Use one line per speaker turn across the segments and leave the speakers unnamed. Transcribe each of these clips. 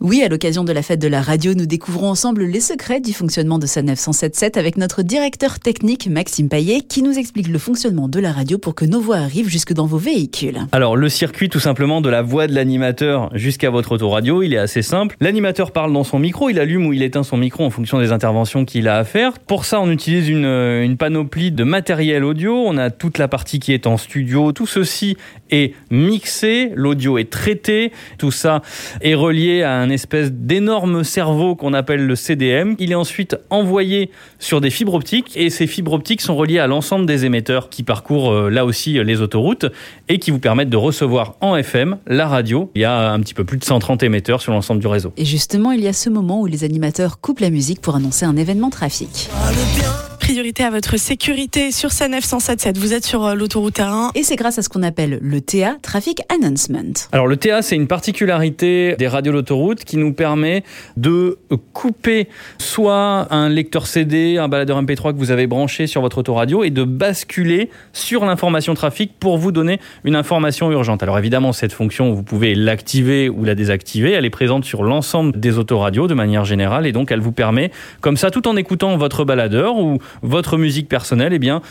Oui, à l'occasion de la fête de la radio, nous découvrons ensemble les secrets du fonctionnement de sa 9177 avec notre directeur technique Maxime Payet qui nous explique le fonctionnement de la radio pour que nos voix arrivent jusque dans vos véhicules.
Alors le circuit tout simplement de la voix de l'animateur jusqu'à votre autoradio, il est assez simple. L'animateur parle dans son micro, il allume ou il éteint son micro en fonction des interventions qu'il a à faire. Pour ça, on utilise une, une panoplie de matériel audio. On a toute la partie qui est en studio. Tout ceci est mixé, l'audio est traité. Tout ça est relié à un espèce d'énorme cerveau qu'on appelle le CDM. Il est ensuite envoyé sur des fibres optiques et ces fibres optiques sont reliées à l'ensemble des émetteurs qui parcourent euh, là aussi les autoroutes et qui vous permettent de recevoir en FM la radio. Il y a un petit peu plus de 130 émetteurs sur l'ensemble du réseau.
Et justement, il y a ce moment où les animateurs coupent la musique pour annoncer un événement trafic
priorité à votre sécurité sur sa 9177. Vous êtes sur euh, l'autoroute A1.
Et c'est grâce à ce qu'on appelle le TA, Traffic Announcement.
Alors le TA, c'est une particularité des radios d'autoroute qui nous permet de couper soit un lecteur CD, un baladeur MP3 que vous avez branché sur votre autoradio et de basculer sur l'information trafic pour vous donner une information urgente. Alors évidemment, cette fonction, vous pouvez l'activer ou la désactiver. Elle est présente sur l'ensemble des autoradios de manière générale et donc elle vous permet, comme ça, tout en écoutant votre baladeur ou votre musique personnelle, eh bien,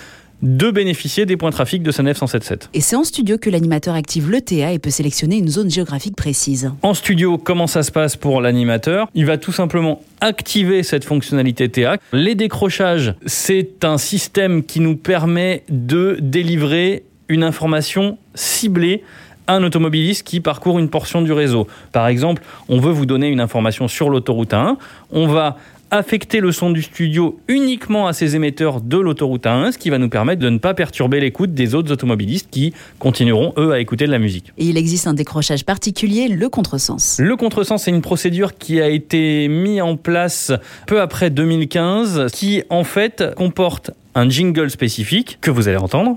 de bénéficier des points trafic de SANEF 177.
Et c'est en studio que l'animateur active le TA et peut sélectionner une zone géographique précise.
En studio, comment ça se passe pour l'animateur? Il va tout simplement activer cette fonctionnalité TA. Les décrochages, c'est un système qui nous permet de délivrer une information ciblée à un automobiliste qui parcourt une portion du réseau. Par exemple, on veut vous donner une information sur l'autoroute 1, on va affecter le son du studio uniquement à ces émetteurs de l'autoroute A1, ce qui va nous permettre de ne pas perturber l'écoute des autres automobilistes qui continueront, eux, à écouter de la musique.
Et il existe un décrochage particulier, le contresens.
Le contresens, c'est une procédure qui a été mise en place peu après 2015, qui en fait comporte un jingle spécifique que vous allez entendre.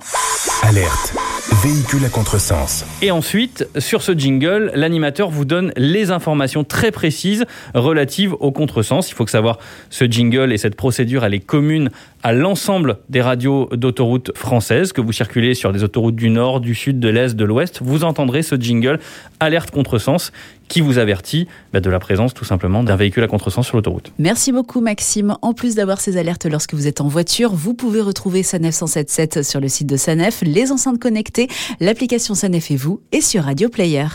Alerte véhicule à contresens.
Et ensuite, sur ce jingle, l'animateur vous donne les informations très précises relatives au contresens. Il faut que savoir, ce jingle et cette procédure, elle est commune à l'ensemble des radios d'autoroutes françaises, que vous circulez sur des autoroutes du nord, du sud, de l'est, de l'ouest. Vous entendrez ce jingle alerte contresens qui vous avertit bah, de la présence tout simplement d'un véhicule à contresens sur l'autoroute.
Merci beaucoup Maxime. En plus d'avoir ces alertes lorsque vous êtes en voiture, vous pouvez retrouver Sanef 177 sur le site de Sanef, les enceintes connectées, l'application Sanef et vous et sur Radio Player.